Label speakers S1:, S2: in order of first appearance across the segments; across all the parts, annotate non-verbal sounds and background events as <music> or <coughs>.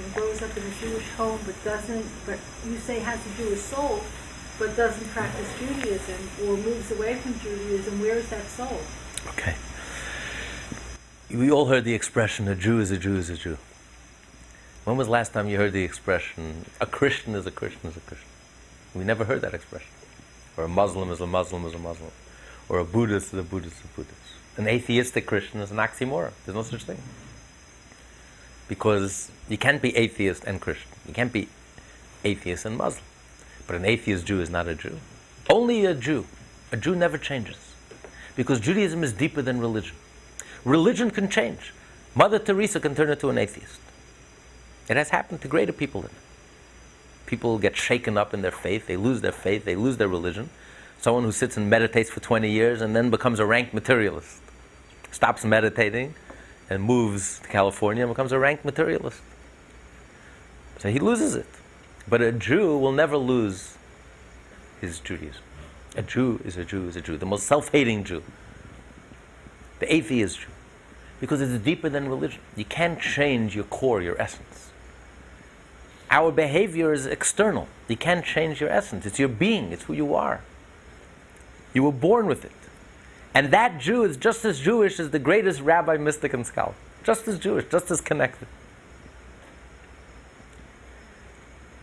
S1: and grows up in a Jewish home, but doesn't, but you say has a Jewish soul, but doesn't practice Judaism or moves away from Judaism, where is that soul?
S2: Okay. We all heard the expression, a Jew is a Jew is a Jew. When was the last time you heard the expression, a Christian is a Christian is a Christian? We never heard that expression. Or a Muslim is a Muslim is a Muslim. Or a Buddhist is a Buddhist is a Buddhist. An atheistic Christian is an oxymoron. There's no such thing. Because you can't be atheist and Christian. You can't be atheist and Muslim. But an atheist Jew is not a Jew. Only a Jew. A Jew never changes. Because Judaism is deeper than religion. Religion can change. Mother Teresa can turn into an atheist. It has happened to greater people than that. People get shaken up in their faith, they lose their faith, they lose their religion. Someone who sits and meditates for 20 years and then becomes a rank materialist, stops meditating and moves to California and becomes a rank materialist. So he loses it. But a Jew will never lose his Judaism. A Jew is a Jew is a Jew, the most self hating Jew, the atheist Jew, because it's deeper than religion. You can't change your core, your essence. Our behavior is external. You can't change your essence. It's your being, it's who you are. You were born with it. And that Jew is just as Jewish as the greatest rabbi, mystic, and scholar. Just as Jewish, just as connected.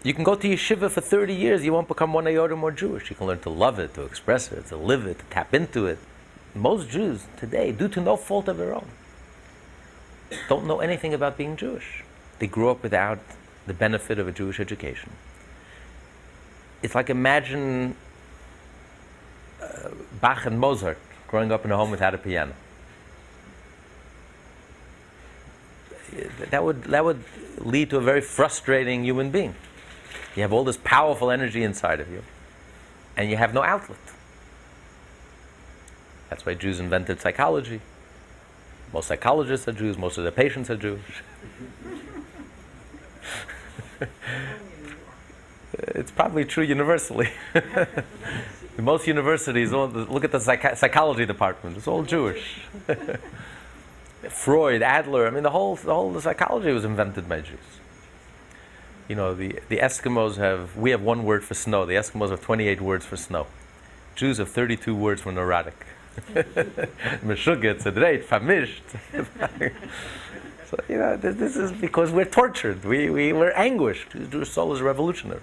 S2: You can go to yeshiva for 30 years, you won't become one iota more Jewish. You can learn to love it, to express it, to live it, to tap into it. Most Jews today, due to no fault of their own, don't know anything about being Jewish. They grew up without the benefit of a Jewish education. It's like imagine uh, Bach and Mozart growing up in a home without a piano. That would, that would lead to a very frustrating human being. You have all this powerful energy inside of you, and you have no outlet. That's why Jews invented psychology. Most psychologists are Jews, most of their patients are Jewish. <laughs> it's probably true universally. <laughs> most universities, look at the psych- psychology department, it's all Jewish. <laughs> Freud, Adler, I mean, the whole, the whole psychology was invented by Jews you know, the, the Eskimos have, we have one word for snow. The Eskimos have 28 words for snow. Jews have 32 words for neurotic. <laughs> Meshuggah, tzedreit, farmisht. <laughs> so, you know, this, this, is because we're tortured. We, we, we're anguished. The Jewish soul is revolutionary.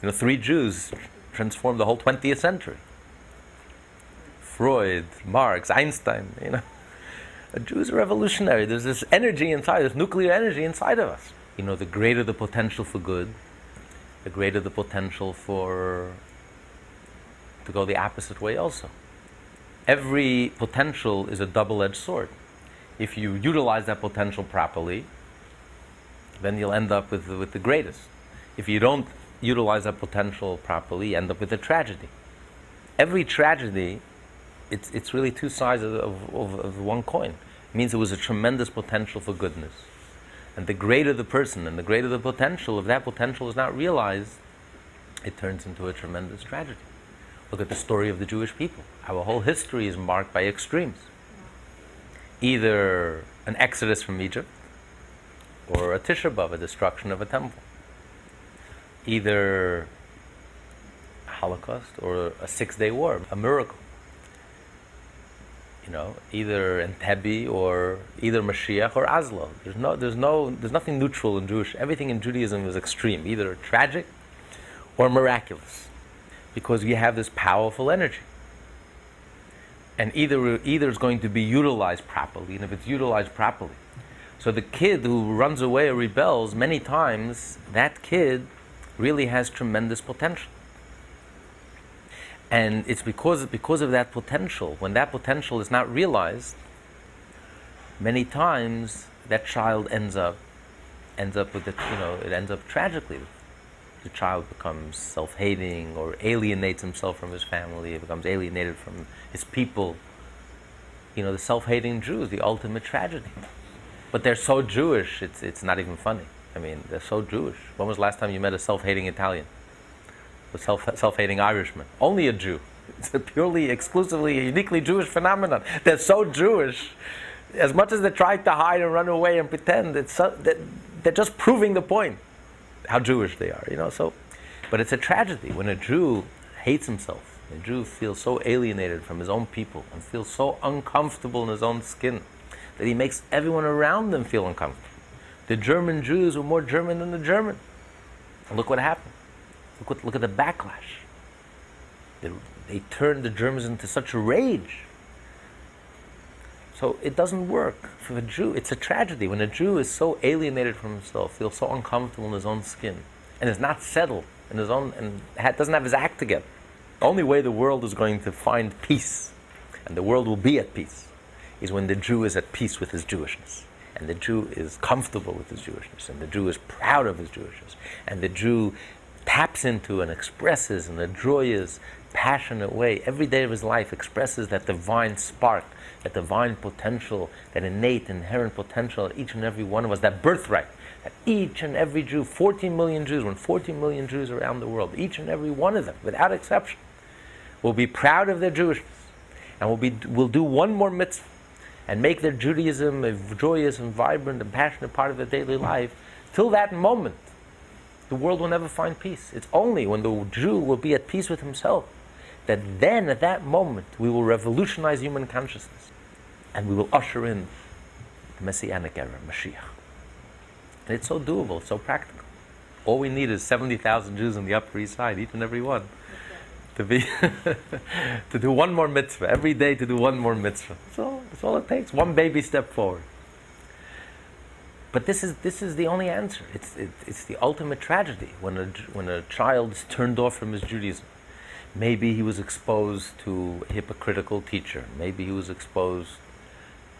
S2: You know, three Jews transformed the whole 20th century. Freud, Marx, Einstein, you know. A Jew is a revolutionary. There's this energy inside, this nuclear energy inside of us you know, the greater the potential for good, the greater the potential for to go the opposite way also. Every potential is a double-edged sword. If you utilize that potential properly, then you'll end up with, with the greatest. If you don't utilize that potential properly, end up with a tragedy. Every tragedy, it's, it's really two sides of, of, of one coin. It means there was a tremendous potential for goodness. And the greater the person and the greater the potential, if that potential is not realized, it turns into a tremendous tragedy. Look at the story of the Jewish people. Our whole history is marked by extremes. Either an exodus from Egypt, or a Tisha B'Av, a destruction of a temple. Either Holocaust or a six day war, a miracle you know, either Entebbe or either Mashiach or Oslo. There's no, there's no, there's nothing neutral in Jewish. Everything in Judaism is extreme, either tragic or miraculous, because you have this powerful energy. And either either is going to be utilized properly, and if it's utilized properly, so the kid who runs away or rebels, many times that kid really has tremendous potential. And it's because, because of that potential, when that potential is not realized, many times that child ends up ends up with the, you know, it ends up tragically. The child becomes self-hating or alienates himself from his family, he becomes alienated from his people. You know, the self-hating Jews, the ultimate tragedy. But they're so Jewish, it's, it's not even funny. I mean, they're so Jewish. When was the last time you met a self-hating Italian? A self, self-hating Irishman. Only a Jew. It's a purely, exclusively, uniquely Jewish phenomenon. They're so Jewish. as much as they try to hide and run away and pretend, it's so, they're just proving the point how Jewish they are, you know. So, but it's a tragedy when a Jew hates himself. A Jew feels so alienated from his own people and feels so uncomfortable in his own skin that he makes everyone around them feel uncomfortable. The German Jews were more German than the German. And look what happened. Look, what, look at the backlash. They, they turned the Germans into such a rage. So it doesn't work for the Jew. It's a tragedy when a Jew is so alienated from himself, feels so uncomfortable in his own skin, and is not settled in his own, and doesn't have his act together. The only way the world is going to find peace, and the world will be at peace, is when the Jew is at peace with his Jewishness. And the Jew is comfortable with his Jewishness, and the Jew is proud of his Jewishness, and the Jew taps into and expresses in a joyous, passionate way, every day of his life, expresses that divine spark, that divine potential, that innate, inherent potential each and every one of us, that birthright, that each and every Jew, 14 million Jews, when 14 million Jews around the world, each and every one of them, without exception, will be proud of their Jewishness and will, be, will do one more mitzvah and make their Judaism a joyous and vibrant and passionate part of their daily life, till that moment, the world will never find peace. It's only when the Jew will be at peace with himself that then, at that moment, we will revolutionize human consciousness and we will usher in the Messianic era, Mashiach. And it's so doable, it's so practical. All we need is 70,000 Jews on the Upper East Side, each and every one to be <laughs> to do one more mitzvah every day to do one more mitzvah. That's all. That's all it takes. One baby step forward. But this is this is the only answer. It's it, it's the ultimate tragedy when a when a child is turned off from his Judaism. Maybe he was exposed to a hypocritical teacher. Maybe he was exposed,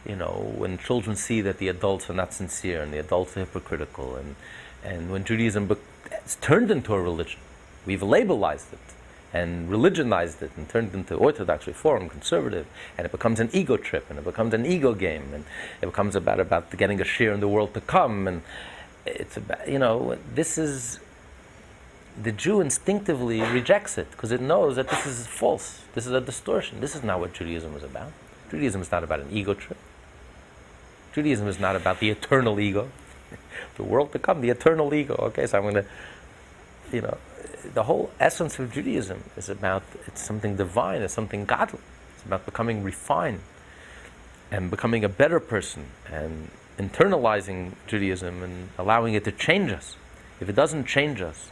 S2: you know, when children see that the adults are not sincere and the adults are hypocritical, and and when Judaism be- it's turned into a religion, we've labelized it and religionized it and turned it into Orthodox, Reform, Conservative, and it becomes an ego trip and it becomes an ego game and it becomes about about getting a share in the world to come and it's about you know this is the Jew instinctively rejects it because it knows that this is false. This is a distortion. This is not what Judaism is about. Judaism is not about an ego trip. Judaism is not about the eternal ego, <laughs> the world to come, the eternal ego. Okay, so I'm going to, you know, the whole essence of Judaism is about it's something divine, it's something godly. It's about becoming refined and becoming a better person and internalizing Judaism and allowing it to change us. If it doesn't change us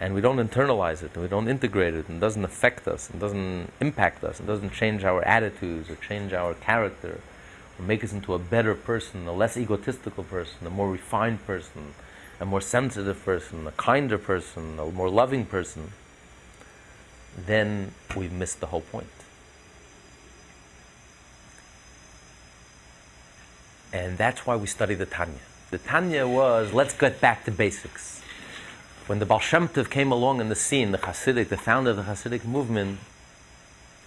S2: and we don't internalize it and we don't integrate it and doesn't affect us and doesn't impact us and doesn't change our attitudes or change our character or make us into a better person, a less egotistical person, a more refined person, a more sensitive person, a kinder person, a more loving person, then we've missed the whole point. And that's why we study the Tanya. The Tanya was let's get back to basics. When the Baal Shem Tov came along in the scene, the Hasidic, the founder of the Hasidic movement,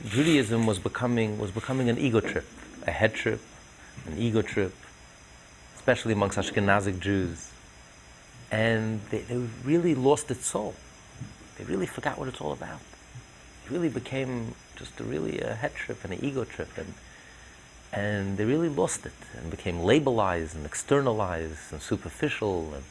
S2: Judaism was becoming, was becoming an ego trip, a head trip, an ego trip, especially amongst Ashkenazic Jews and they, they really lost its soul. They really forgot what it's all about. It really became just a really a head trip and an ego trip, and and they really lost it and became labelized and externalized and superficial. And,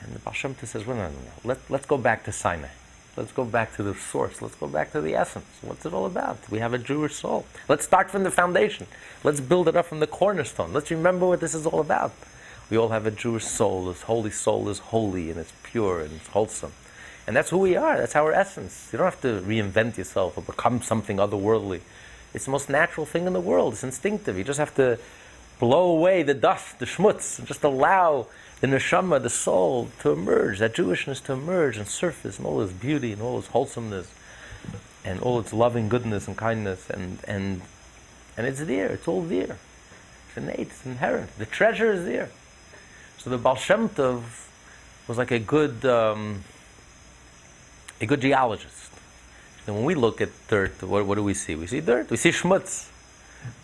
S2: and the Baal Shem Tov says, well, no, no, no. Let, let's go back to Sinai. Let's go back to the source. Let's go back to the essence. What's it all about? We have a Jewish soul. Let's start from the foundation. Let's build it up from the cornerstone. Let's remember what this is all about. We all have a Jewish soul. This holy soul is holy and it's pure and it's wholesome. And that's who we are. That's our essence. You don't have to reinvent yourself or become something otherworldly. It's the most natural thing in the world. It's instinctive. You just have to blow away the dust, the schmutz, and just allow the neshama, the soul, to emerge, that Jewishness to emerge and surface and all its beauty and all its wholesomeness and all its loving goodness and kindness. And, and, and it's there. It's all there. It's innate. It's inherent. The treasure is there. So the Baal Shem Tov was like a good, um, a good geologist. And when we look at dirt, what, what do we see? We see dirt. We see schmutz.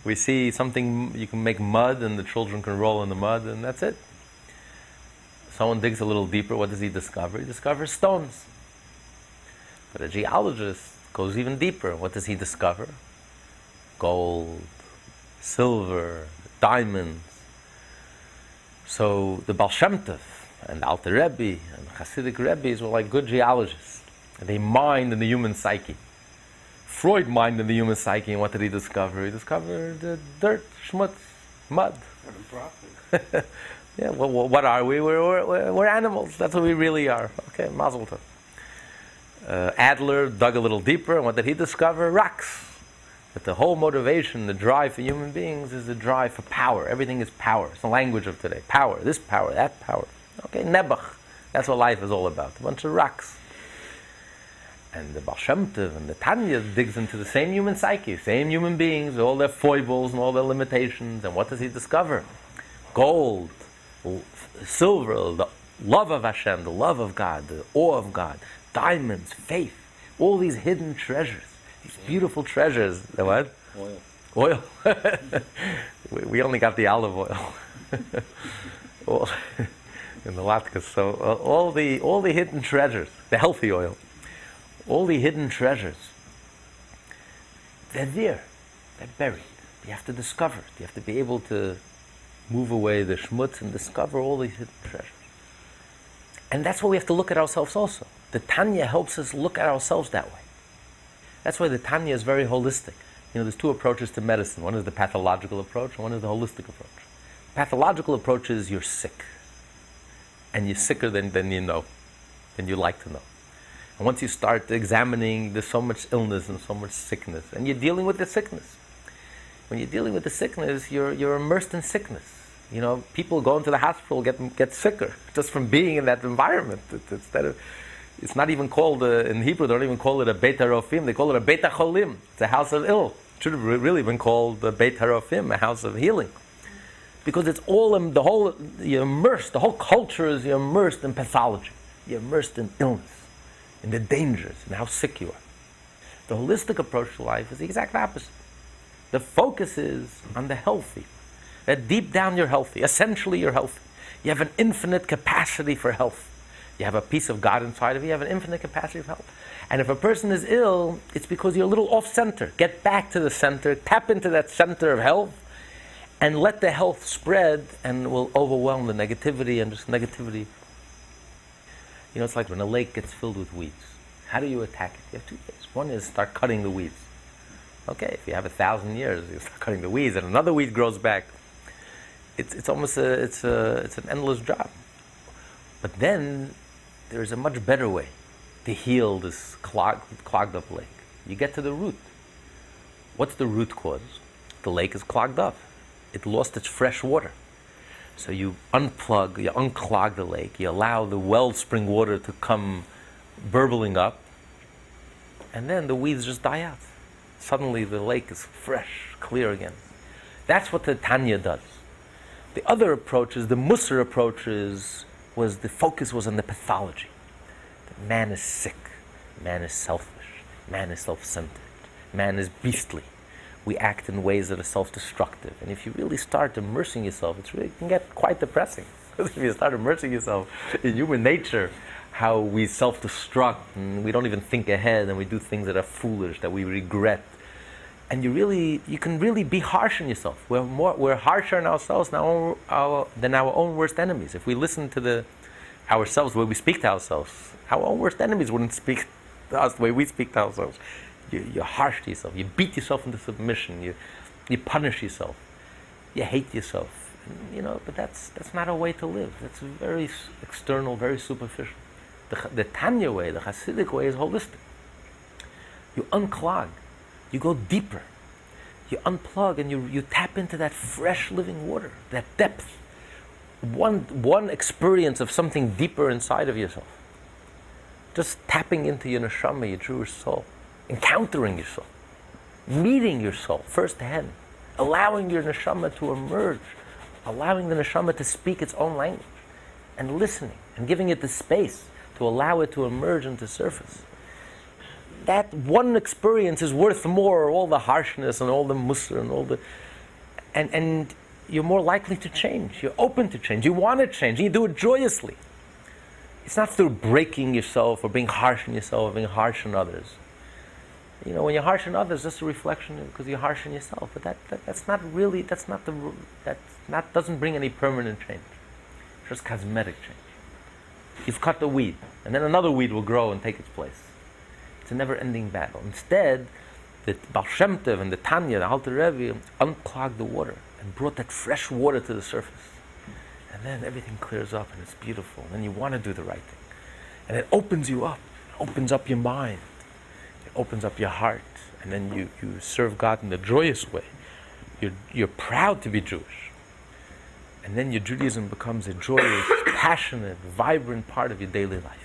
S2: We see something you can make mud, and the children can roll in the mud, and that's it. Someone digs a little deeper. What does he discover? He discovers stones. But a geologist goes even deeper. What does he discover? Gold, silver, diamonds. So the Baal Shem Tov and the Alter Rebbe and Hasidic Rebbes were like good geologists. And they mined in the human psyche. Freud mined in the human psyche, and what did he discover? He discovered uh, dirt, schmutz, mud. <laughs> yeah, well, what are we? We're, we're, we're, animals. That's what we really are. Okay, mazel tov. Uh, Adler dug a little deeper, and what did he discover? Rocks. But the whole motivation, the drive for human beings is the drive for power. Everything is power. It's the language of today. Power, this power, that power. Okay, Nebuch. That's what life is all about. A bunch of rocks. And the Baal and the Tanya digs into the same human psyche, same human beings, all their foibles and all their limitations. And what does he discover? Gold, silver, the love of Hashem, the love of God, the awe of God, diamonds, faith, all these hidden treasures, beautiful treasures. The what?
S3: Oil.
S2: Oil. <laughs> we, we only got the olive oil. <laughs> all, <laughs> in the latkes. So uh, all the all the hidden treasures, the healthy oil all the hidden treasures, they're there. They're buried. You have to discover it. You have to be able to move away the schmutz and discover all these hidden treasures. And that's why we have to look at ourselves also. The Tanya helps us look at ourselves that way. That's why the Tanya is very holistic. You know, there's two approaches to medicine. One is the pathological approach, and one is the holistic approach. Pathological approach is you're sick. And you're sicker than, than you know, than you like to know. And once you start examining, there's so much illness and so much sickness, and you're dealing with the sickness. When you're dealing with the sickness, you're, you're immersed in sickness. You know, people go into the hospital get get sicker just from being in that environment. instead of, it's not even called uh, in Hebrew. They don't even call it a Beit Harofim. They call it a Beit Cholim. It's a house of ill. It should have really been called a Beit Harofim, a house of healing, because it's all in the whole. You're immersed. The whole culture is you're immersed in pathology. You're immersed in illness in the dangers, and how sick you are. The holistic approach to life is the exact opposite. The focus is on the healthy. That deep down you're healthy. Essentially, you're healthy. You have an infinite capacity for health. You have a piece of God inside of you. You have an infinite capacity of help. And if a person is ill, it's because you're a little off center. Get back to the center, tap into that center of health, and let the health spread and will overwhelm the negativity and just negativity you know, it's like when a lake gets filled with weeds. How do you attack it? You have two ways. One is start cutting the weeds. Okay, if you have a thousand years, you start cutting the weeds, and another weed grows back. It's, it's almost a, it's, a, it's an endless job. But then there's a much better way to heal this clogged, clogged up lake. You get to the root. What's the root cause? The lake is clogged up. It lost its fresh water. So you unplug, you unclog the lake, you allow the wellspring water to come burbling up, and then the weeds just die out. Suddenly the lake is fresh, clear again. That's what the Tanya does. The other approach is the Musar approach is, was the focus was on the pathology. That man is sick, man is selfish, man is self-centered, man is beastly we act in ways that are self-destructive. And if you really start immersing yourself, it's really, it can get quite depressing. <laughs> Because if you start immersing yourself in human nature, how we self-destruct and we don't even think ahead and we do things that are foolish, that we regret. And you really, you can really be harsh on yourself. We're more, we're harsher on ourselves now our, than our own worst enemies. If we listen to the ourselves way we speak to ourselves, our own worst enemies wouldn't speak to us the way we speak to ourselves you, you're harsh to yourself. You beat yourself into submission. You, you punish yourself. You hate yourself. You know, but that's, that's not a way to live. That's very external, very superficial. The, the Tanya way, the Hasidic way is holistic. You unclog. You go deeper. You unplug and you, you tap into that fresh living water, that depth. One, one experience of something deeper inside of yourself. Just tapping into your neshama, your Jewish soul encountering yourself, meeting your soul firsthand, allowing your neshama to emerge, allowing the neshama to speak its own language, and listening and giving it the space to allow it to emerge and to surface. That one experience is worth more all the harshness and all the musar and all the and and you're more likely to change. You're open to change. You want to change. You do it joyously. It's not through breaking yourself or being harsh on yourself or being harsh on others You know, when you're harsh on others, just a reflection because you're harsh on yourself. But that, that, that's not really, that's not the, that not, doesn't bring any permanent change. Just cosmetic change. You've cut the weed, and then another weed will grow and take its place. It's a never-ending battle. Instead, the Baal Tov and the Tanya, the Alter Rebbe, unclogged the water and brought that fresh water to the surface. And then everything clears up and it's beautiful. And then you want to do the right thing. And it opens you up, it opens up your mind, it opens up your heart. And then you, you serve God in a joyous way. You're, you're proud to be Jewish. And then your Judaism becomes a joyous, <coughs> passionate, vibrant part of your daily life.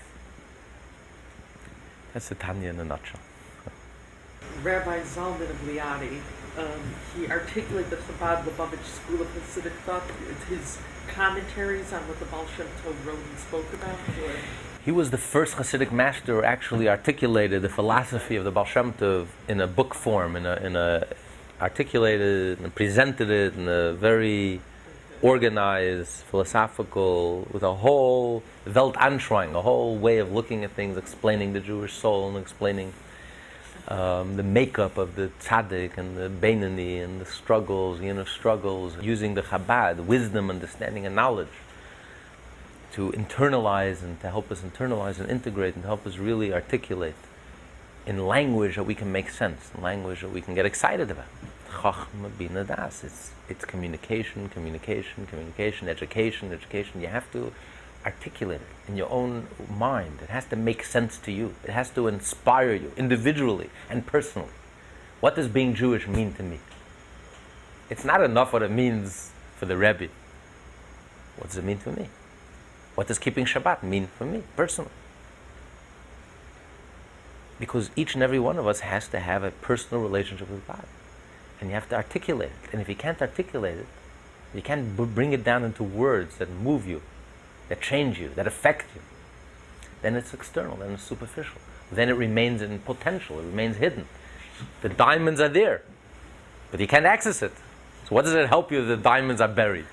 S2: That's the Tanya in a nutshell.
S3: Rabbi Zalman of Liadi, um, he articulated the Chabad Lubavitch School of Hasidic thought, his commentaries on what the Baal Shem Tov wrote and spoke about. Or?
S2: He was the first Hasidic master who actually articulated the philosophy of the Baal Shem Tov in a book form, in a, in a articulated and presented it in a very organized, philosophical, with a whole Weltanschauung, a whole way of looking at things, explaining the Jewish soul and explaining um, the makeup of the tzaddik and the Beinoni and the struggles, the inner struggles, using the Chabad, wisdom, understanding, and knowledge to internalize and to help us internalize and integrate and help us really articulate in language that we can make sense, in language that we can get excited about. It's, it's communication, communication, communication, education, education. You have to articulate it in your own mind. It has to make sense to you. It has to inspire you individually and personally. What does being Jewish mean to me? It's not enough what it means for the Rebbe. What does it mean for me? What does keeping Shabbat mean for me personally? Because each and every one of us has to have a personal relationship with God. And you have to articulate it. And if you can't articulate it, you can't b- bring it down into words that move you, that change you, that affect you, then it's external, then it's superficial. Then it remains in potential, it remains hidden. The diamonds are there, but you can't access it. So, what does it help you that the diamonds are buried?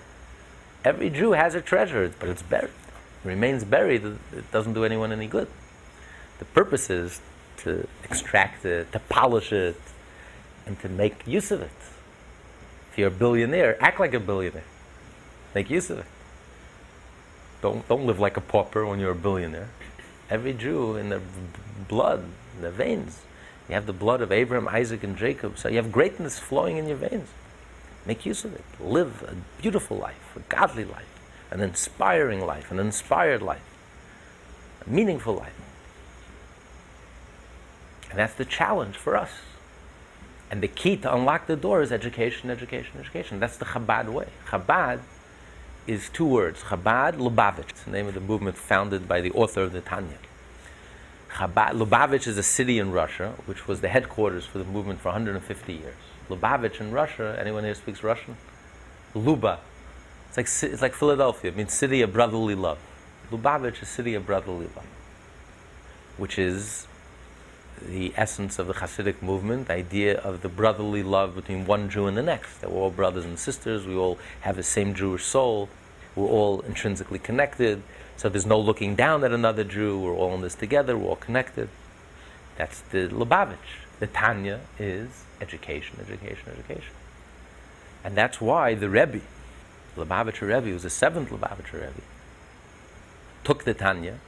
S2: Every Jew has a treasure, but it's buried. It remains buried, it doesn't do anyone any good. The purpose is to extract it, to polish it, and to make use of it. If you're a billionaire, act like a billionaire. Make use of it. Don't, don't live like a pauper when you're a billionaire. Every Jew in their blood, in their veins, you have the blood of Abraham, Isaac, and Jacob. So you have greatness flowing in your veins. Make use of it. Live a beautiful life, a godly life, an inspiring life, an inspired life, a meaningful life. And that's the challenge for us. And the key to unlock the door is education, education, education. That's the Chabad way. Chabad is two words Chabad Lubavitch, It's the name of the movement founded by the author of the Tanya. Chabad, Lubavitch is a city in Russia, which was the headquarters for the movement for 150 years. Lubavitch in Russia, anyone here speaks Russian? Luba. It's like, it's like Philadelphia, it means city of brotherly love. Lubavitch is city of brotherly love, which is the essence of the Hasidic movement, the idea of the brotherly love between one Jew and the next. That we're all brothers and sisters, we all have the same Jewish soul, we're all intrinsically connected, so there's no looking down at another Jew, we're all in this together, we're all connected. That's the Lubavitch. The Tanya is education, education, education. And that's why the Rebbe, Lubavitcher Rebbe, was the seventh Lubavitcher Rebbe, took the Tanya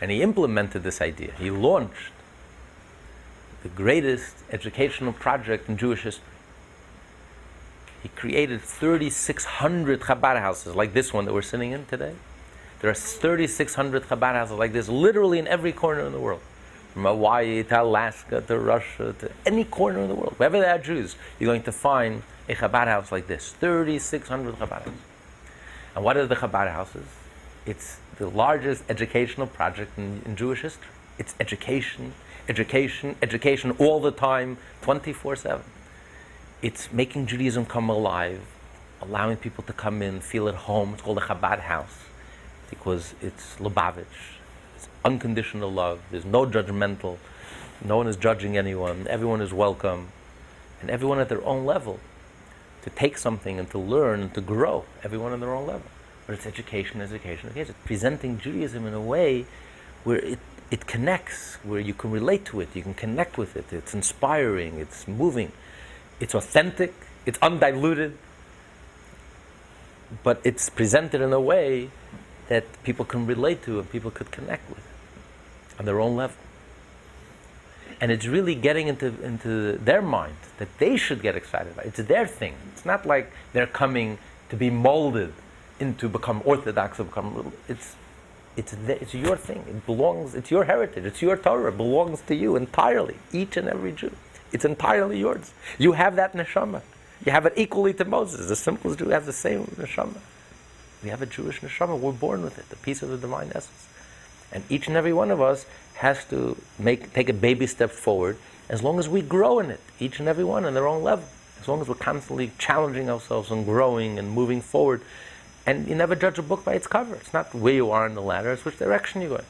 S2: and he implemented this idea. He launched the greatest educational project in Jewish history. He created 3,600 Chabad houses like this one that we're sitting in today. There are 3,600 Chabad houses like this literally in every corner of the world. From Hawaii to Alaska to Russia to any corner of the world. Wherever there are Jews, you're going to find a Chabad house like this 3,600 Chabad houses. And what are the Chabad houses? It's the largest educational project in, in Jewish history. It's education, education, education all the time, 24 7. It's making Judaism come alive, allowing people to come in, feel at home. It's called a Chabad house because it's Lubavitch. It's unconditional love. There's no judgmental. No one is judging anyone. Everyone is welcome. And everyone at their own level to take something and to learn and to grow. Everyone on their own level. But it's education, education, education. It's presenting Judaism in a way where it, it connects, where you can relate to it, you can connect with it. It's inspiring, it's moving, it's authentic, it's undiluted, but it's presented in a way that people can relate to and people could connect with on their own level. And it's really getting into, into their mind that they should get excited about. It. It's their thing. It's not like they're coming to be molded into become orthodox or become. It's it's the, it's your thing. It belongs. It's your heritage. It's your Torah. It belongs to you entirely. Each and every Jew. It's entirely yours. You have that neshama. You have it equally to Moses. The simplest Jew has the same neshama. We have a Jewish neshama. We're born with it, the piece of the divine essence. And each and every one of us has to make take a baby step forward as long as we grow in it, each and every one on their own level. As long as we're constantly challenging ourselves and growing and moving forward. And you never judge a book by its cover. It's not where you are in the ladder, it's which direction you're going.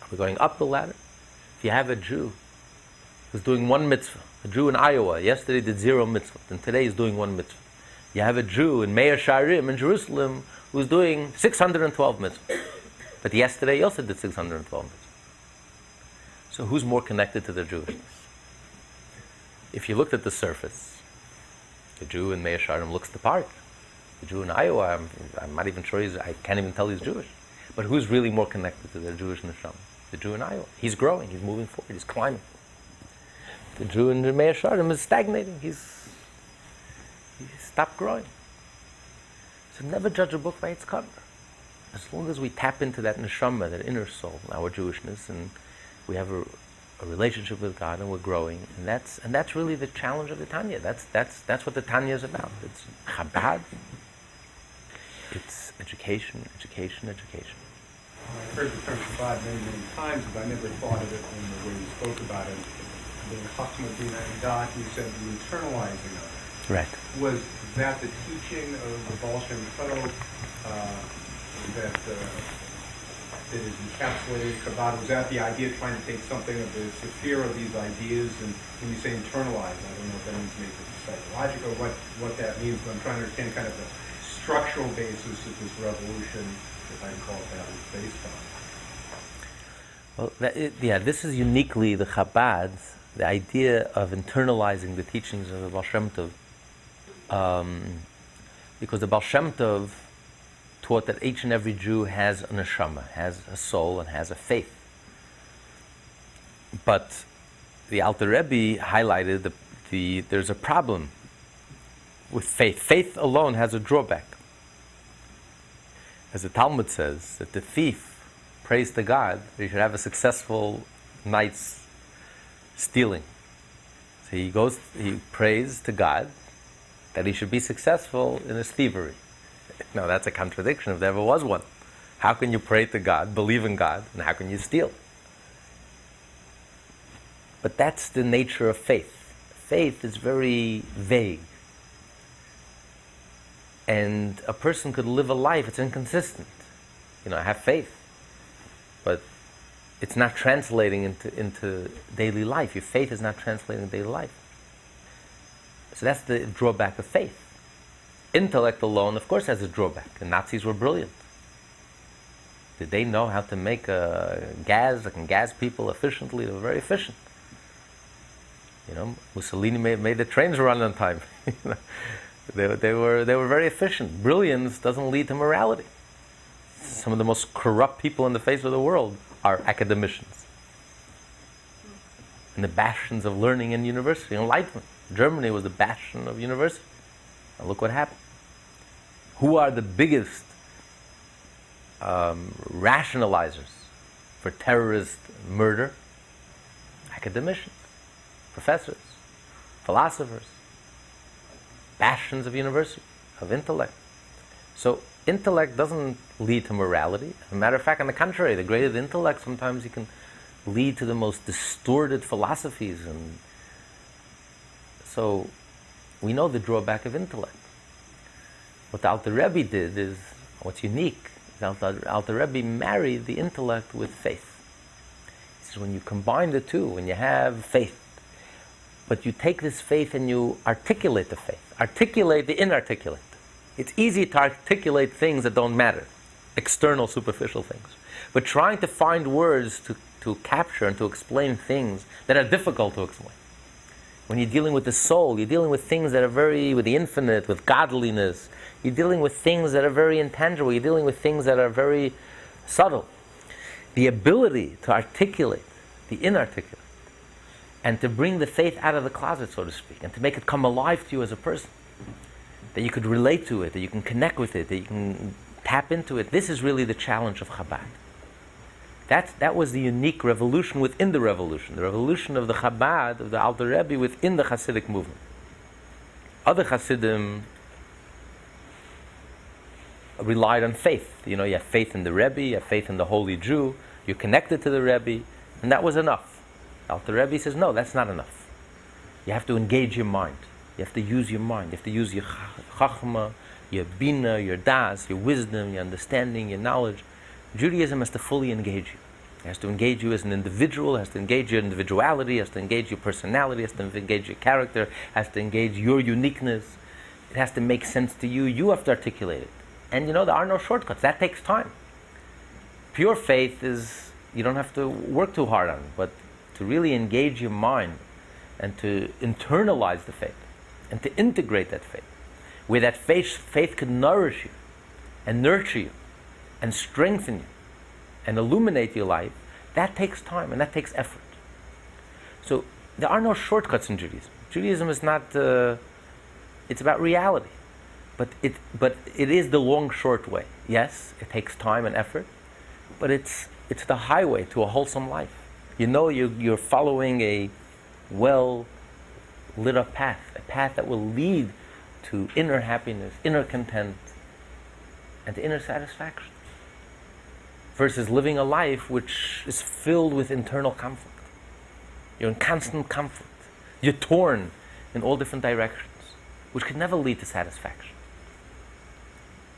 S2: Are we going up the ladder? If you have a Jew who's doing one mitzvah, a Jew in Iowa, yesterday did zero mitzvah, and today he's doing one mitzvah. You have a Jew in Meah Shearim in Jerusalem who's doing 612 mitzvahs. But yesterday he also did 612 mitzvahs. So who's more connected to their Jewishness? If you looked at the surface, the Jew in Meah Shearim looks the part. The Jew in Iowa, I'm, I'm not even sure he's, I can't even tell he's Jewish. But who's really more connected to their Jewish neshama? The Jew in Iowa. He's growing, he's moving forward, he's climbing. The Jew in the Meah Shearim is stagnating, he's, he's stopped growing. So never judge a book by its cover. As long as we tap into that neshama, that inner soul, our Jewishness, and we have a, a relationship with God and we're growing, and that's and that's really the challenge of the Tanya. That's that's that's what the Tanya is about. It's Chabad. It's education, education, education.
S4: I've heard the term Chabad many, many times, but I never thought of it in the way you spoke about it. The Chachma Bina and God, you said the internalizing of it.
S2: Right.
S4: Was that the teaching of the Shem Tov uh, that, uh, that is encapsulated in Chabad? Was that the idea, of trying to take something of the sphere of these ideas, and when you say internalize, I don't know if that means make it psychological, what, what that means, but I'm trying to understand kind of the structural basis of this revolution, if I can call it that, was based on.
S2: Well, that, it, yeah, this is uniquely the Chabad, the idea of internalizing the teachings of the Baal Shem Tov. Um, because the Baal Shem Tov taught that each and every Jew has an neshama, has a soul, and has a faith. But the Alter Rebbe highlighted the, the, there's a problem with faith. Faith alone has a drawback. As the Talmud says, that the thief prays to God that he should have a successful night's stealing. So he goes, he prays to God that he should be successful in his thievery. No, that's a contradiction if there ever was one. How can you pray to God, believe in God, and how can you steal? But that's the nature of faith. Faith is very vague. And a person could live a life, it's inconsistent. You know, I have faith, but it's not translating into, into daily life. Your faith is not translating into daily life. So that's the drawback of faith. Intellect alone, of course, has a drawback. The Nazis were brilliant. Did they know how to make a gas that can gas people efficiently? They were very efficient. You know, Mussolini made, made the trains run on time. <laughs> they, they, were, they were very efficient. Brilliance doesn't lead to morality. Some of the most corrupt people in the face of the world are academicians. And the bastions of learning and university, enlightenment. Germany was the bastion of university. And look what happened. Who are the biggest um, rationalizers for terrorist murder? Academicians, professors, philosophers, bastions of university, of intellect. So intellect doesn't lead to morality. As a matter of fact, on the contrary, the greater the intellect, sometimes it can lead to the most distorted philosophies and so we know the drawback of intellect. What the Alter Rebbe did is, what's unique, Alter, Alter Rebbe married the intellect with faith. He says when you combine the two, when you have faith, but you take this faith and you articulate the faith, articulate the inarticulate. It's easy to articulate things that don't matter, external, superficial things. but trying to find words to, to capture and to explain things that are difficult to explain. When you're dealing with the soul, you're dealing with things that are very, with the infinite, with godliness. You're dealing with things that are very intangible. You're dealing with things that are very subtle. The ability to articulate the inarticulate and to bring the faith out of the closet, so to speak, and to make it come alive to you as a person. That you could relate to it, that you can connect with it, that you can tap into it. This is really the challenge of Chabad. That, that was the unique revolution within the revolution, the revolution of the Chabad, of the Alter Rebbe within the Hasidic movement. Other Hasidim relied on faith. You know, you have faith in the Rebbe, you have faith in the Holy Jew, you're connected to the Rebbe, and that was enough. Alter Rebbe says, no, that's not enough. You have to engage your mind. You have to use your mind. You have to use your chachma, your bina, your das, your wisdom, your understanding, your knowledge. Judaism has to fully engage you. It has to engage you as an individual, has to engage your individuality, has to engage your personality, has to engage your character, has to engage your uniqueness. It has to make sense to you. You have to articulate it. And you know, there are no shortcuts. That takes time. Pure faith is, you don't have to work too hard on it, but to really engage your mind and to internalize the faith and to integrate that faith, where that faith, faith could nourish you and nurture you and strengthen you and illuminate your life, that takes time and that takes effort. So there are no shortcuts in Judaism. Judaism is not, uh, it's about reality. But it, but it is the long, short way. Yes, it takes time and effort, but it's, it's the highway to a wholesome life. You know you, you're following a well lit up path, a path that will lead to inner happiness, inner content, and inner satisfaction. Versus living a life which is filled with internal conflict. You're in constant conflict. You're torn in all different directions, which can never lead to satisfaction.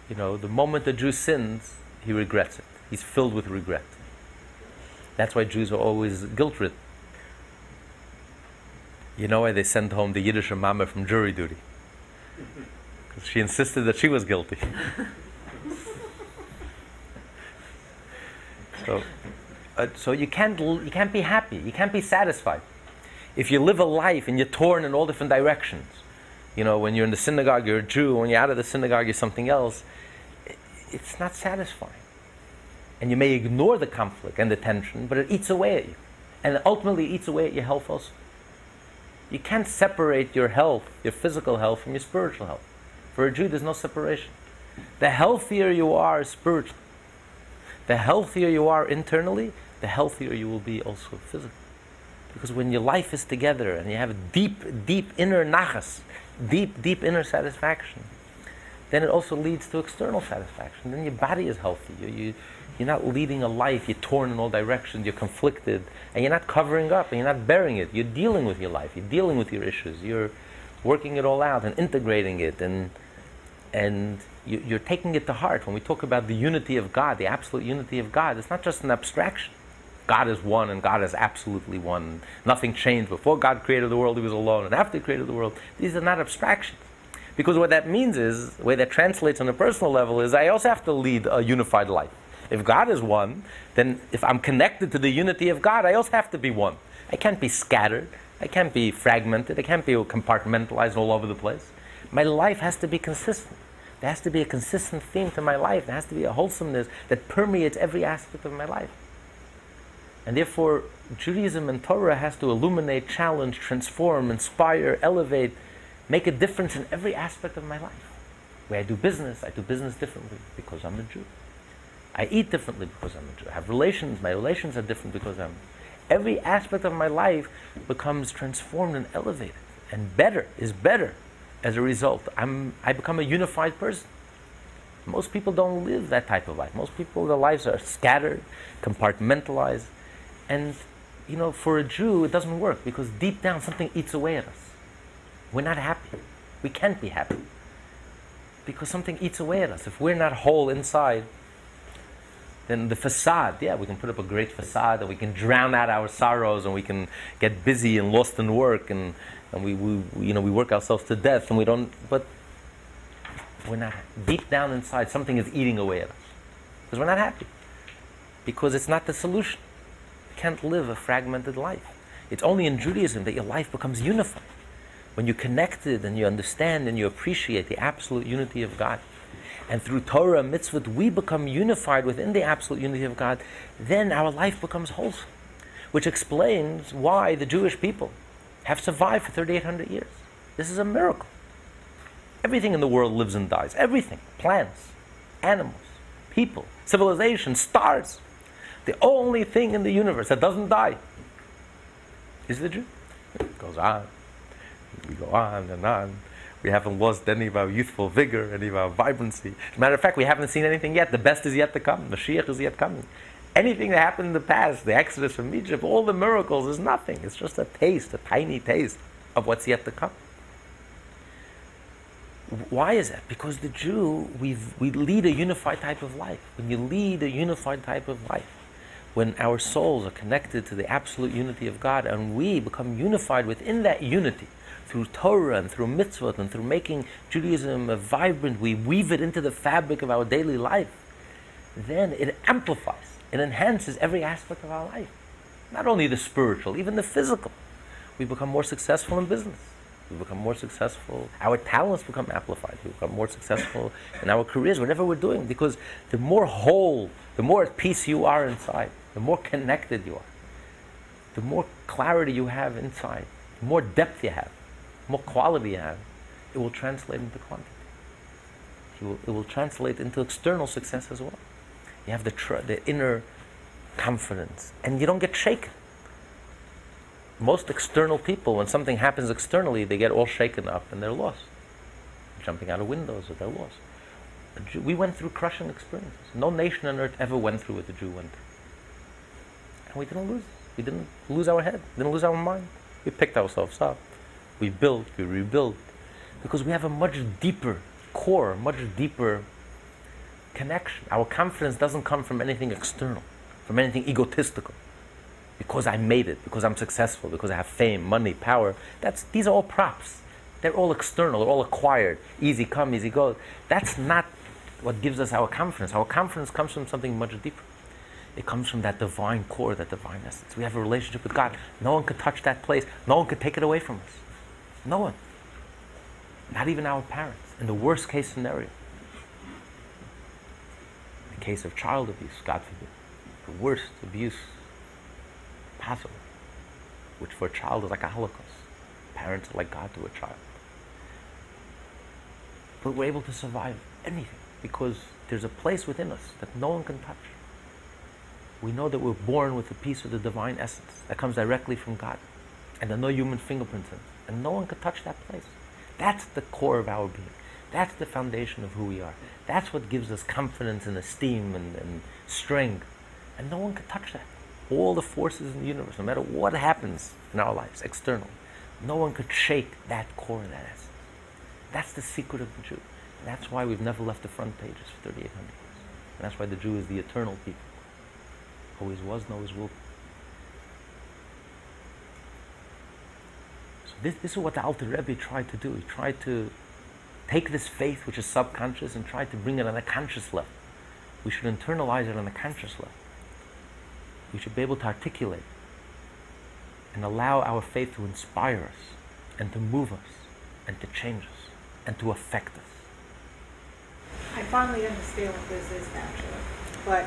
S2: You know, the moment a Jew sins, he regrets it. He's filled with regret. That's why Jews are always guilt ridden. You know why they sent home the Yiddish mama from jury duty? Because she insisted that she was guilty. <laughs> so, uh, so you can't you can't be happy. You can't be satisfied if you live a life and you're torn in all different directions. You know, when you're in the synagogue, you're a Jew. When you're out of the synagogue, you're something else. It's not satisfying. And you may ignore the conflict and the tension, but it eats away at you. And ultimately eats away at your health also. You can't separate your health, your physical health, from your spiritual health. For a Jew, there's no separation. The healthier you are spiritually, the healthier you are internally, the healthier you will be also physically. Because when your life is together and you have deep, deep inner nachas, deep, deep inner satisfaction, then it also leads to external satisfaction. Then your body is healthy. You, you, you're not leading a life, you're torn in all directions, you're conflicted, and you're not covering up and you're not burying it. You're dealing with your life, you're dealing with your issues, you're working it all out and integrating it, and, and you, you're taking it to heart. When we talk about the unity of God, the absolute unity of God, it's not just an abstraction. God is one and God is absolutely one. Nothing changed. Before God created the world, He was alone, and after He created the world, these are not abstractions. Because what that means is, the way that translates on a personal level is, I also have to lead a unified life. If God is one, then if I'm connected to the unity of God, I also have to be one. I can't be scattered. I can't be fragmented. I can't be compartmentalized all over the place. My life has to be consistent. There has to be a consistent theme to my life. There has to be a wholesomeness that permeates every aspect of my life. And therefore, Judaism and Torah has to illuminate, challenge, transform, inspire, elevate, make a difference in every aspect of my life. Where I do business, I do business differently because I'm a Jew. I eat differently because I'm a Jew. I have relations, my relations are different because I'm. Every aspect of my life becomes transformed and elevated and better, is better as a result. I'm, I become a unified person. Most people don't live that type of life. Most people, their lives are scattered, compartmentalized. And, you know, for a Jew, it doesn't work because deep down something eats away at us. We're not happy. We can't be happy because something eats away at us. If we're not whole inside, then the facade, yeah, we can put up a great facade and we can drown out our sorrows and we can get busy and lost in work and, and we, we, you know, we work ourselves to death and we don't, but we're not, deep down inside, something is eating away at us because we're not happy. because it's not the solution. You can't live a fragmented life. It's only in Judaism that your life becomes unified. When you're connected and you understand and you appreciate the absolute unity of God. And through Torah and mitzvot, we become unified within the absolute unity of God, then our life becomes wholesome. Which explains why the Jewish people have survived for 3,800 years. This is a miracle. Everything in the world lives and dies. Everything. Plants, animals, people, civilization, stars. The only thing in the universe that doesn't die is the Jew. It goes on. We go on and on. We haven't lost any of our youthful vigor, any of our vibrancy. As a matter of fact, we haven't seen anything yet. The best is yet to come. Mashiach is yet coming. Anything that happened in the past, the exodus from Egypt, all the miracles is nothing. It's just a taste, a tiny taste of what's yet to come. Why is that? Because the Jew, we we lead a unified type of life. When you lead a unified type of life, when our souls are connected to the absolute unity of God and we become unified within that unity through Torah and through mitzvot and through making Judaism vibrant, we weave it into the fabric of our daily life, then it amplifies, it enhances every aspect of our life. Not only the spiritual, even the physical. We become more successful in business we become more successful. Our talents become amplified. We become more successful <laughs> in our careers, whatever we're doing, because the more whole, the more at peace you are inside, the more connected you are, the more clarity you have inside, the more depth you have, more quality you have, it will translate into quantity. It will, it will translate into external success as well. You have the, tr- the inner confidence, and you don't get shaken most external people, when something happens externally, they get all shaken up and they're lost. Jumping out of windows or they're lost. Jew, we went through crushing experiences. No nation on earth ever went through what the Jew went through. And we didn't lose. We didn't lose our head. Didn't lose our mind. We picked ourselves up. We built. We rebuilt. Because we have a much deeper core, much deeper connection. Our confidence doesn't come from anything external, from anything egotistical because I made it, because I'm successful, because I have fame, money, power. That's, these are all props. They're all external, they're all acquired. Easy come, easy go. That's not what gives us our confidence. Our confidence comes from something much deeper. It comes from that divine core, that divine essence. We have a relationship with God. No one could touch that place. No one could take it away from us. No one. Not even our parents. In the worst case scenario. In the case of child abuse, God forbid. The worst abuse possible, which for a child is like a Holocaust. Parents are like God to a child. But we're able to survive anything because there's a place within us that no one can touch. We know that we're born with a piece of the divine essence that comes directly from God, and are no human fingerprints in it, and no one can touch that place. That's the core of our being. That's the foundation of who we are. That's what gives us confidence and esteem and, and strength. And no one can touch that all the forces in the universe, no matter what happens in our lives, external, no one could shake that core of that essence. That's the secret of the Jew. And that's why we've never left the front pages for 3,800 years. And that's why the Jew is the eternal people. Always was and always will be. This, this is what the Alter Rebbe tried to do. He tried to take this faith, which is subconscious, and try to bring it on a conscious level. We should internalize it on a conscious level we should be able to articulate and allow our faith to inspire us and to move us and to change us and to affect us.
S1: I finally understand what this is naturally, but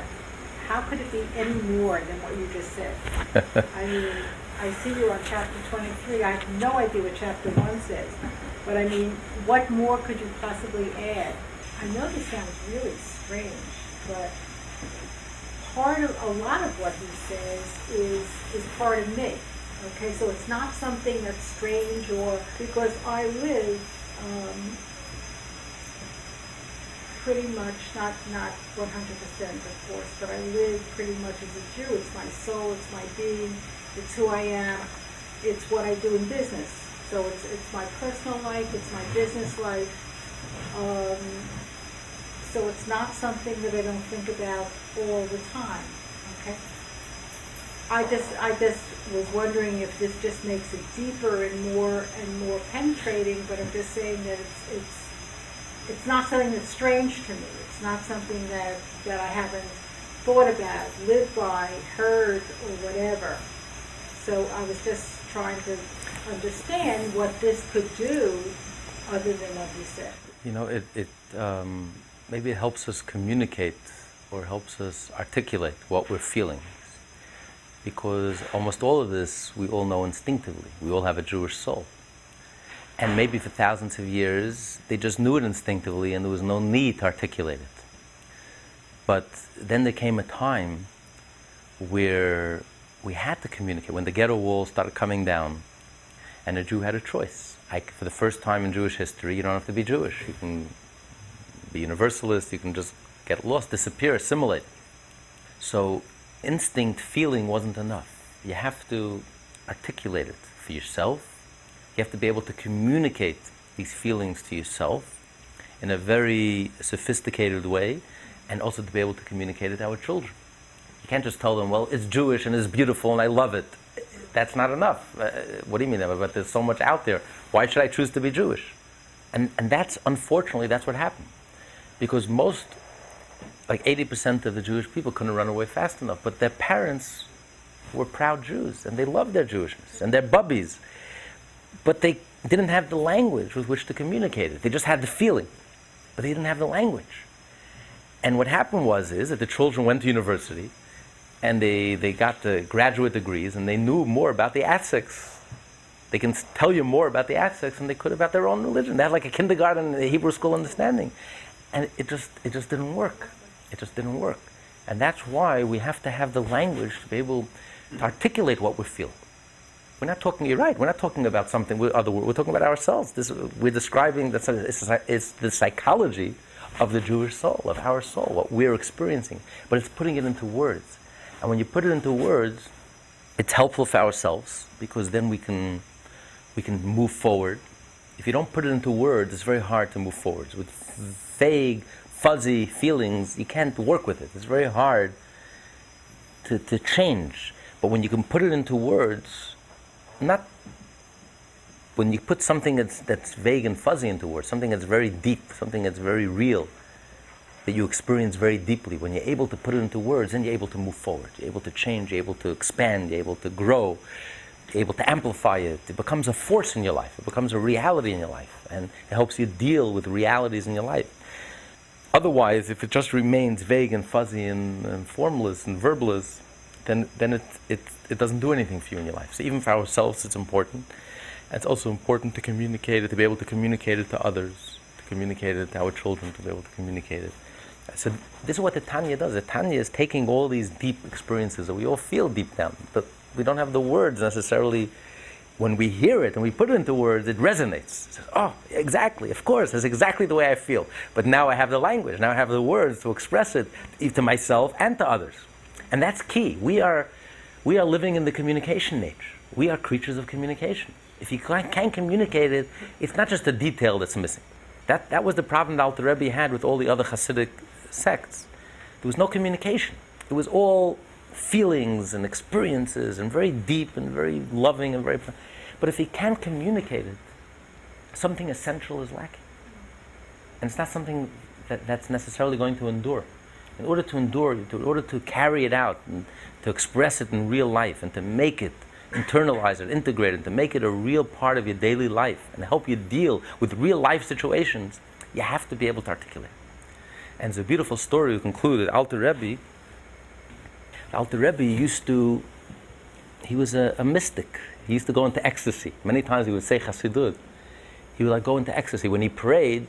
S1: how could it be any more than what you just said? <laughs> I mean, I see you on chapter 23. I have no idea what chapter 1 says, but I mean, what more could you possibly add? I know this sounds really strange, but part of a lot of what he says is is part of me. Okay, so it's not something that's strange or because I live um, pretty much not not 100% of course, but I live pretty much as a Jew. It's my soul, it's my being, it's who I am, it's what I do in business. So it's it's my personal life, it's my business life. Um, so it's not something that I don't think about all the time, okay? I just, I just was wondering if this just makes it deeper and more, and more penetrating, but I'm just saying that it's, it's, it's not something that's strange to me. It's not something that, that I haven't thought about, lived by, heard, or whatever. So I was just trying to understand what this could do other than what you said.
S2: You know, it, it um, maybe it helps us communicate or helps us articulate what we're feeling. Because almost all of this we all know instinctively. We all have a Jewish soul. And maybe for thousands of years they just knew it instinctively and there was no need to articulate it. But then there came a time where we had to communicate. When the ghetto walls started coming down, and a Jew had a choice. I, for the first time in Jewish history, you don't have to be Jewish. You can be universalist, you can just get lost, disappear, assimilate. So, instinct, feeling wasn't enough. You have to articulate it for yourself. You have to be able to communicate these feelings to yourself in a very sophisticated way and also to be able to communicate it to our children. You can't just tell them, well, it's Jewish and it's beautiful and I love it. That's not enough. Uh, what do you mean? But there's so much out there. Why should I choose to be Jewish? And, and that's, unfortunately, that's what happened. Because most, like 80% of the Jewish people couldn't run away fast enough. But their parents were proud Jews and they loved their Jewishness and their bubbies. But they didn't have the language with which to communicate it. They just had the feeling, but they didn't have the language. And what happened was is that the children went to university and they, they got the graduate degrees and they knew more about the Aztecs. They can tell you more about the Aztecs than they could about their own religion. They had like a kindergarten, a Hebrew school understanding. And it just, it just didn't work. It just didn't work. And that's why we have to have the language to be able to articulate what we feel. We're not talking, you're right, we're not talking about something, we're, other, we're talking about ourselves. This, we're describing, the, it's, it's the psychology of the Jewish soul, of our soul, what we're experiencing. But it's putting it into words. And when you put it into words, it's helpful for ourselves because then we can, we can move forward. If you don't put it into words, it's very hard to move forward. With vague, fuzzy feelings, you can't work with it. It's very hard to, to change. But when you can put it into words, not when you put something that's, that's vague and fuzzy into words, something that's very deep, something that's very real, that you experience very deeply, when you're able to put it into words, then you're able to move forward. You're able to change, you're able to expand, you're able to grow, you're able to amplify it. It becomes a force in your life, it becomes a reality in your life, and it helps you deal with realities in your life. Otherwise, if it just remains vague and fuzzy and, and formless and verbless, then, then it, it, it doesn't do anything for you in your life. So, even for ourselves, it's important. It's also important to communicate it, to be able to communicate it to others, to communicate it to our children, to be able to communicate it. So this is what the Tanya does. The Tanya is taking all these deep experiences that we all feel deep down, but we don't have the words necessarily. When we hear it and we put it into words, it resonates. It says, oh, exactly, of course, that's exactly the way I feel. But now I have the language, now I have the words to express it to myself and to others. And that's key. We are, we are living in the communication age. We are creatures of communication. If you can't communicate it, it's not just a detail that's missing. That, that was the problem that Alter Rebbe had with all the other Hasidic sects. There was no communication. It was all feelings and experiences and very deep and very loving and very. But if he can't communicate it, something essential is lacking. And it's not something that, that's necessarily going to endure. In order to endure, in order to carry it out and to express it in real life and to make it internalize it, integrate it, to make it a real part of your daily life and help you deal with real life situations, you have to be able to articulate. And it's a beautiful story we concluded. Alter Rebbe, Alter Rebbe used to, he was a, a, mystic. He used to go into ecstasy. Many times he would say Chassidut. He would like go into ecstasy. When he prayed,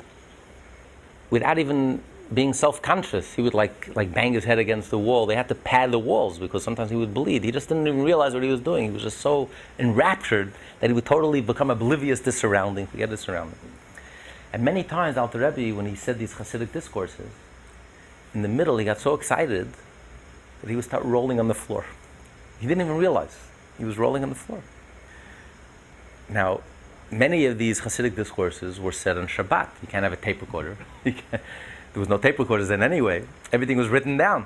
S2: without even being self-conscious, he would like like bang his head against the wall. They had to pad the walls because sometimes he would bleed. He just didn't even realize what he was doing. He was just so enraptured that he would totally become oblivious to his surroundings, forget his surroundings. And many times, Alter Rebbe, when he said these Hasidic discourses, in the middle he got so excited that he would start rolling on the floor. He didn't even realize he was rolling on the floor. Now, many of these Hasidic discourses were said on Shabbat. You can't have a tape recorder. <laughs> There was no tape recorders then anyway. Everything was written down.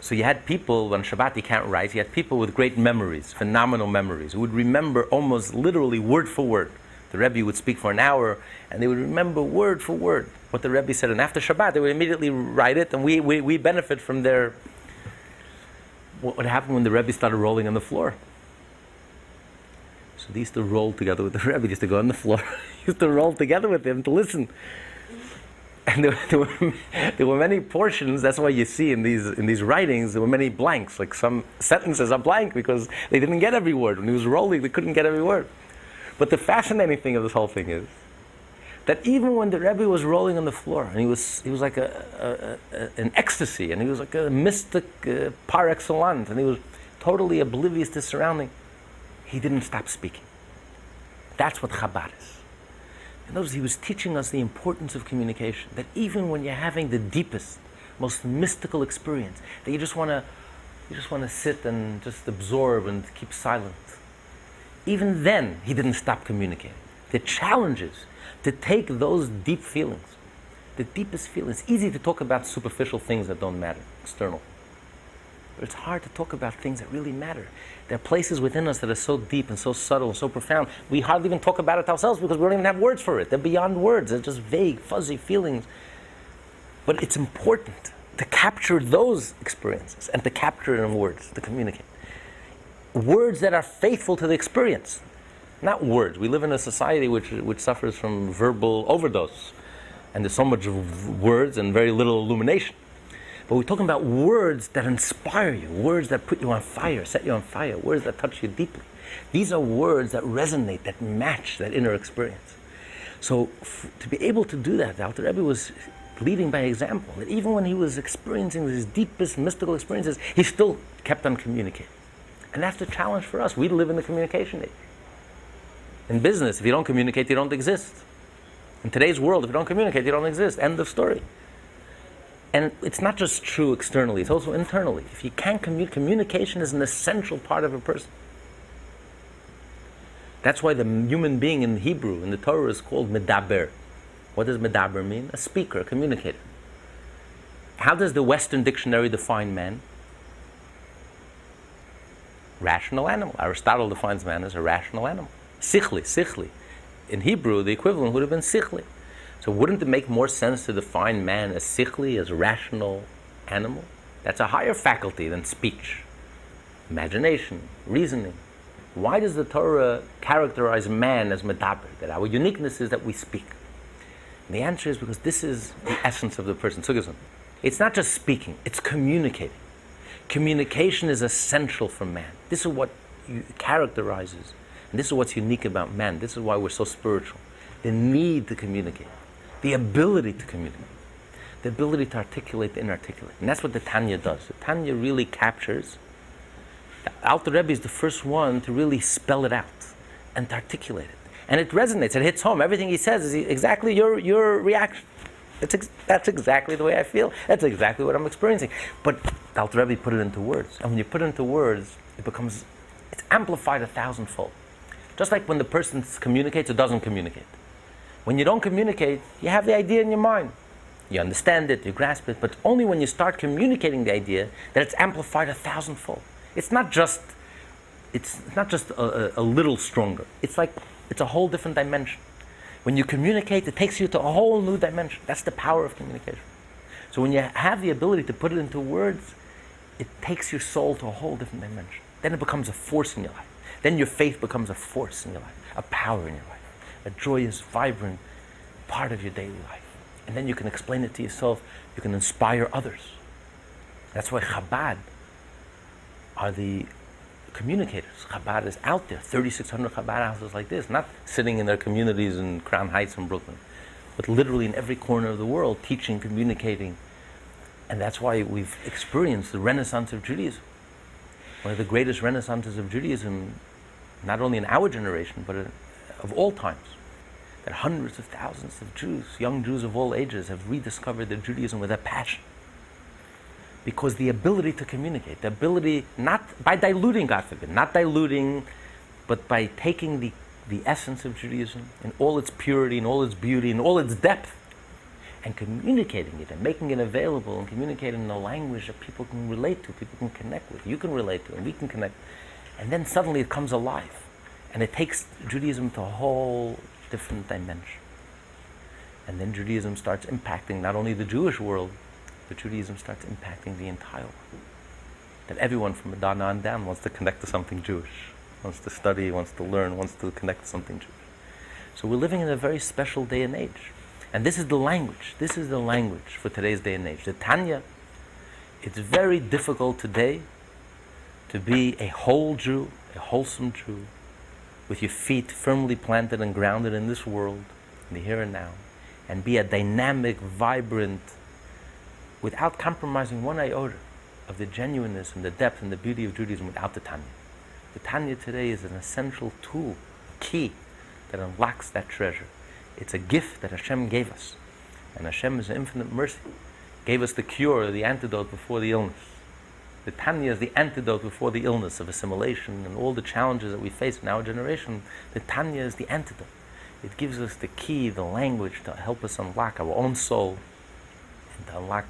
S2: So you had people, on Shabbat you can't write, you had people with great memories, phenomenal memories, who would remember almost literally word for word. The Rebbe would speak for an hour, and they would remember word for word what the Rebbe said. And after Shabbat, they would immediately write it, and we, we, we benefit from their, what would happen when the Rebbe started rolling on the floor? So they used to roll together with the Rebbe. They used to go on the floor. <laughs> used to roll together with him to listen. And there, there, were, there were many portions. That's why you see in these in these writings there were many blanks. Like some sentences are blank because they didn't get every word. When he was rolling, they couldn't get every word. But the fascinating thing of this whole thing is that even when the Rebbe was rolling on the floor, and he was, he was like a, a, a an ecstasy, and he was like a mystic uh, par excellence, and he was totally oblivious to surrounding, he didn't stop speaking. That's what Chabad is. In other words, he was teaching us the importance of communication, that even when you're having the deepest, most mystical experience, that you just want to you just want to sit and just absorb and keep silent. Even then, he didn't stop communicating. The challenges to take those deep feelings, the deepest feelings. It's easy to talk about superficial things that don't matter, external. But it's hard to talk about things that really matter. There are places within us that are so deep and so subtle and so profound. We hardly even talk about it ourselves because we don't even have words for it. They're beyond words. They're just vague, fuzzy feelings. But it's important to capture those experiences and to capture it in words, to communicate. Words that are faithful to the experience not words. We live in a society which, which suffers from verbal overdose. And there's so much of words and very little illumination. But we're talking about words that inspire you, words that put you on fire, set you on fire, words that touch you deeply. These are words that resonate, that match that inner experience. So f- to be able to do that, the Alter Rebbe was leading by example. That even when he was experiencing his deepest mystical experiences, he still kept on communicating. And that's the challenge for us. We live in the communication age. In business, if you don't communicate, you don't exist. In today's world, if you don't communicate, you don't exist. End of story. And it's not just true externally, it's also internally. If you can't communicate, communication is an essential part of a person. That's why the human being in Hebrew, in the Torah, is called medaber. What does medaber mean? A speaker, a communicator. How does the Western dictionary define man? Rational animal. Aristotle defines man as a rational animal. Sichli, sichli. In Hebrew, the equivalent would have been sichli. So wouldn't it make more sense to define man as sichli, as rational animal? That's a higher faculty than speech, imagination, reasoning. Why does the Torah characterize man as medaber? That our uniqueness is that we speak. And the answer is because this is the essence of the person. Sugism. It's not just speaking, it's communicating. Communication is essential for man. This is what characterizes and this is what's unique about man. This is why we're so spiritual. The need to communicate, the ability to communicate, the ability to articulate the inarticulate. And that's what the Tanya does. The Tanya really captures. Alter Rebbe is the first one to really spell it out and to articulate it. And it resonates, it hits home. Everything he says is exactly your, your reaction. Ex- that's exactly the way I feel. That's exactly what I'm experiencing. But the Alter Rebbe put it into words. And when you put it into words, it becomes, it's amplified a thousandfold. Just like when the person communicates or doesn't communicate. When you don't communicate, you have the idea in your mind. You understand it, you grasp it, but only when you start communicating the idea that it's amplified a thousandfold. It's not just it's not just a, a, little stronger. It's like it's a whole different dimension. When you communicate, it takes you to a whole new dimension. That's the power of communication. So when you have the ability to put it into words, it takes your soul to a whole different dimension. Then it becomes a force in your life. Then your faith becomes a force in your life, a power in your life, a joyous, vibrant part of your daily life. And then you can explain it to yourself, you can inspire others. That's why Chabad are the communicators. Chabad is out there, 3,600 Chabad houses like this, not sitting in their communities in Crown Heights and Brooklyn, but literally in every corner of the world, teaching, communicating. And that's why we've experienced the renaissance of Judaism. One of the greatest renaissances of Judaism not only in our generation, but of all times. That hundreds of thousands of Jews, young Jews of all ages, have rediscovered their Judaism with a passion. Because the ability to communicate, the ability, not by diluting, God forbid, not diluting, but by taking the, the essence of Judaism in all its purity, and all its beauty, and all its depth, and communicating it and making it available and communicating in a language that people can relate to, people can connect with, you can relate to, and we can connect and then suddenly it comes alive. And it takes Judaism to a whole different dimension. And then Judaism starts impacting not only the Jewish world, but Judaism starts impacting the entire world. that everyone from on down wants to connect to something Jewish, wants to study, wants to learn, wants to connect to something Jewish. So we're living in a very special day and age. And this is the language. This is the language for today's day and age. The Tanya, it's very difficult today to be a whole Jew, a wholesome Jew, with your feet firmly planted and grounded in this world, in the here and now, and be a dynamic, vibrant, without compromising one iota of the genuineness and the depth and the beauty of Judaism without the Tanya. The Tanya today is an essential tool, a key, that unlocks that treasure. It's a gift that Hashem gave us. And Hashem is infinite mercy. Gave us the cure, the antidote before the illness. The Tanya is the antidote before the illness of assimilation and all the challenges that we face in our generation. The Tanya is the antidote. It gives us the key, the language to help us unlock our own soul and to unlock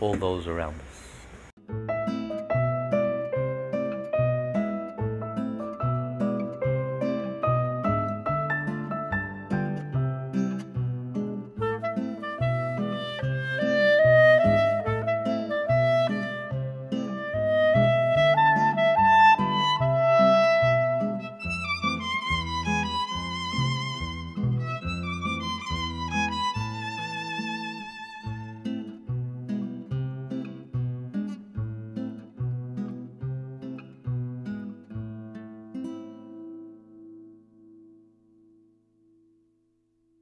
S2: all those around us.